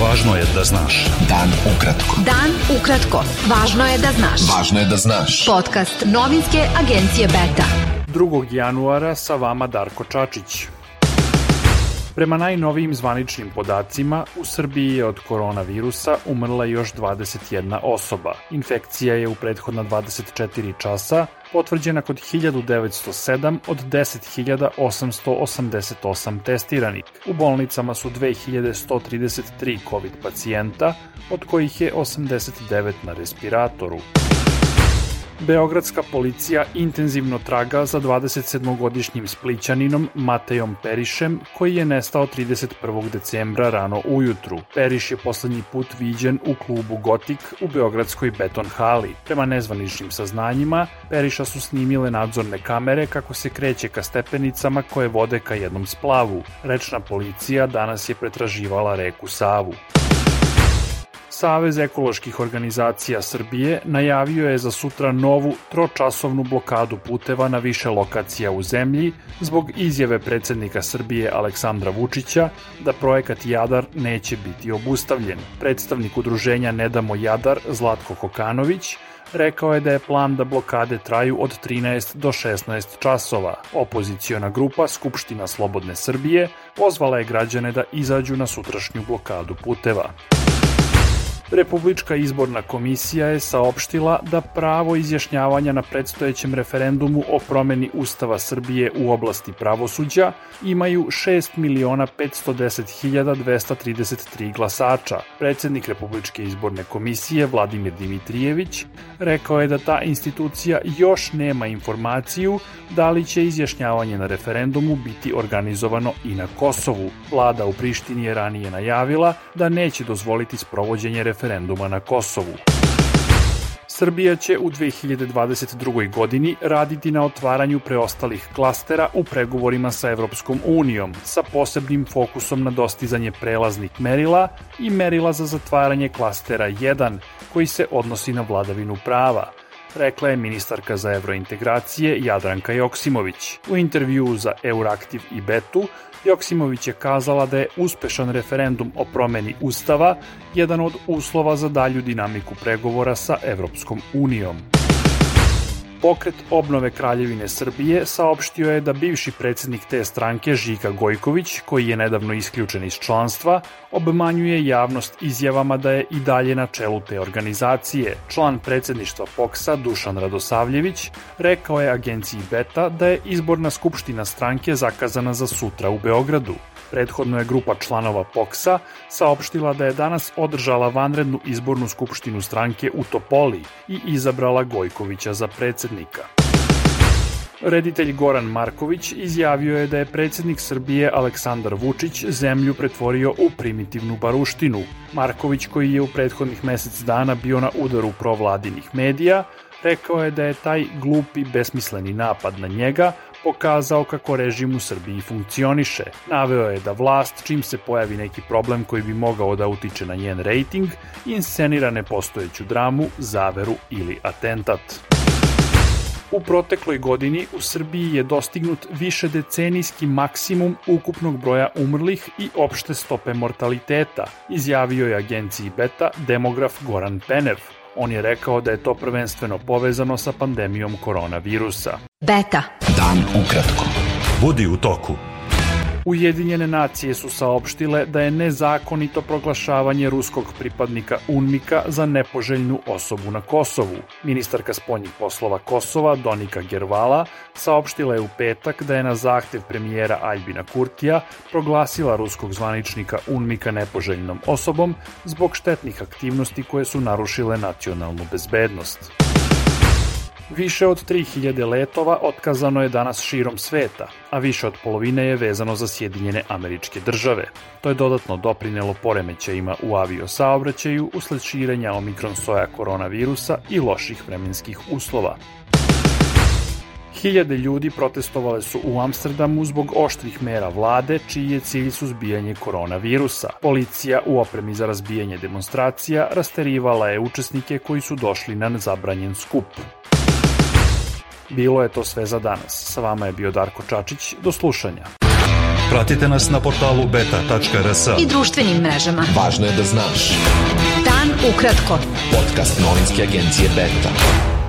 Važno je da znaš. Dan ukratko. Dan ukratko. Važno je da znaš. Važno je da znaš. Podcast novinske agencije Beta. 2. januara sa vama Darko Čačić. Prema najnovijim zvaničnim podacima, u Srbiji je od koronavirusa umrla još 21 osoba. Infekcija je u prethodna 24 časa potvrđena kod 1907 od 10.888 testiranih. U bolnicama su 2133 COVID pacijenta, od kojih je 89 na respiratoru. Beogradska policija intenzivno traga za 27-godišnjim splićaninom Matejom Perišem, koji je nestao 31. decembra rano ujutru. Periš je poslednji put viđen u klubu Gotik u Beogradskoj beton hali. Prema nezvaničnim saznanjima, Periša su snimile nadzorne kamere kako se kreće ka stepenicama koje vode ka jednom splavu. Rečna policija danas je pretraživala reku Savu. Savez ekoloških organizacija Srbije najavio je za sutra novu tročasovnu blokadu puteva na više lokacija u zemlji zbog izjave predsednika Srbije Aleksandra Vučića da projekat Jadar neće biti obustavljen. Predstavnik udruženja Nedamo Jadar Zlatko Kokanović rekao je da je plan da blokade traju od 13 do 16 časova. Opoziciona grupa Skupština Slobodne Srbije pozvala je građane da izađu na sutrašnju blokadu puteva. Republička izborna komisija je saopštila da pravo izjašnjavanja na predstojećem referendumu o promeni Ustava Srbije u oblasti pravosuđa imaju 6.510.233 glasača. Predsednik Republičke izborne komisije Vladimir Dimitrijević rekao je da ta institucija još nema informaciju da li će izjašnjavanje na referendumu biti organizovano i na Kosovu. Vlada u Prištini je ranije najavila da neće dozvoliti sprovođenje referenduma referenduma na Kosovu. Srbija će u 2022. godini raditi na otvaranju preostalih klastera u pregovorima sa Evropskom unijom, sa posebnim fokusom na dostizanje prelaznih merila i merila za zatvaranje klastera 1, koji se odnosi na vladavinu prava rekla je ministarka za evrointegracije Jadranka Joksimović. U intervju za Euraktiv i Betu Joksimović je kazala da je uspešan referendum o promeni Ustava jedan od uslova za dalju dinamiku pregovora sa Evropskom unijom. Pokret obnove Kraljevine Srbije saopštio je da bivši predsednik te stranke Žika Gojković, koji je nedavno isključen iz članstva, obmanjuje javnost izjavama da je i dalje na čelu te organizacije. Član predsedništva POKSA Dušan Radosavljević rekao je agenciji Beta da je izborna skupština stranke zakazana za sutra u Beogradu. Prethodno je grupa članova POKSA saopštila da je danas održala vanrednu izbornu skupštinu stranke u Topoli i izabrala Gojkovića za predsednika. Reditelj Goran Marković izjavio je da je predsednik Srbije Aleksandar Vučić zemlju pretvorio u primitivnu baruštinu. Marković, koji je u prethodnih mesec dana bio na udaru provladinih medija, rekao je da je taj glupi, besmisleni napad na njega pokazao kako režim u Srbiji funkcioniše. Naveo je da vlast, čim se pojavi neki problem koji bi mogao da utiče na njen rejting, inscenira nepostojeću dramu, zaveru ili atentat. U protekloj godini u Srbiji je dostignut više decenijski maksimum ukupnog broja umrlih i opšte stope mortaliteta, izjavio je agenciji Beta demograf Goran Penev. On je rekao da je to prvenstveno povezano sa pandemijom koronavirusa. Beta. Dan ukratko. Budi u toku. Ujedinjene nacije su saopštile da je nezakonito proglašavanje ruskog pripadnika UNMIKA za nepoželjnu osobu na Kosovu. Ministarka spoljnih poslova Kosova Donika Gervala saopštila je u petak da je na zahtev premijera Aljbina Kurtija proglasila ruskog zvaničnika UNMIKA nepoželjnom osobom zbog štetnih aktivnosti koje su narušile nacionalnu bezbednost. Više od 3000 letova otkazano je danas širom sveta, a više od polovine je vezano za Sjedinjene američke države. To je dodatno doprinelo poremećajima u aviosaobraćaju usled širenja omikron soja koronavirusa i loših vremenskih uslova. Hiljade ljudi protestovale su u Amsterdamu zbog oštrih mera vlade, čiji je cilj suzbijanje koronavirusa. Policija u opremi za razbijanje demonstracija rasterivala je učesnike koji su došli na zabranjen skup. Bilo je to sve za danas. Sa vama je bio Darko Čačić. Do slušanja. Pratite nas na portalu beta.rs. i društvenim mrežama. Važno je da znaš. Dan ukratko. Podcast novinske agencije Beta.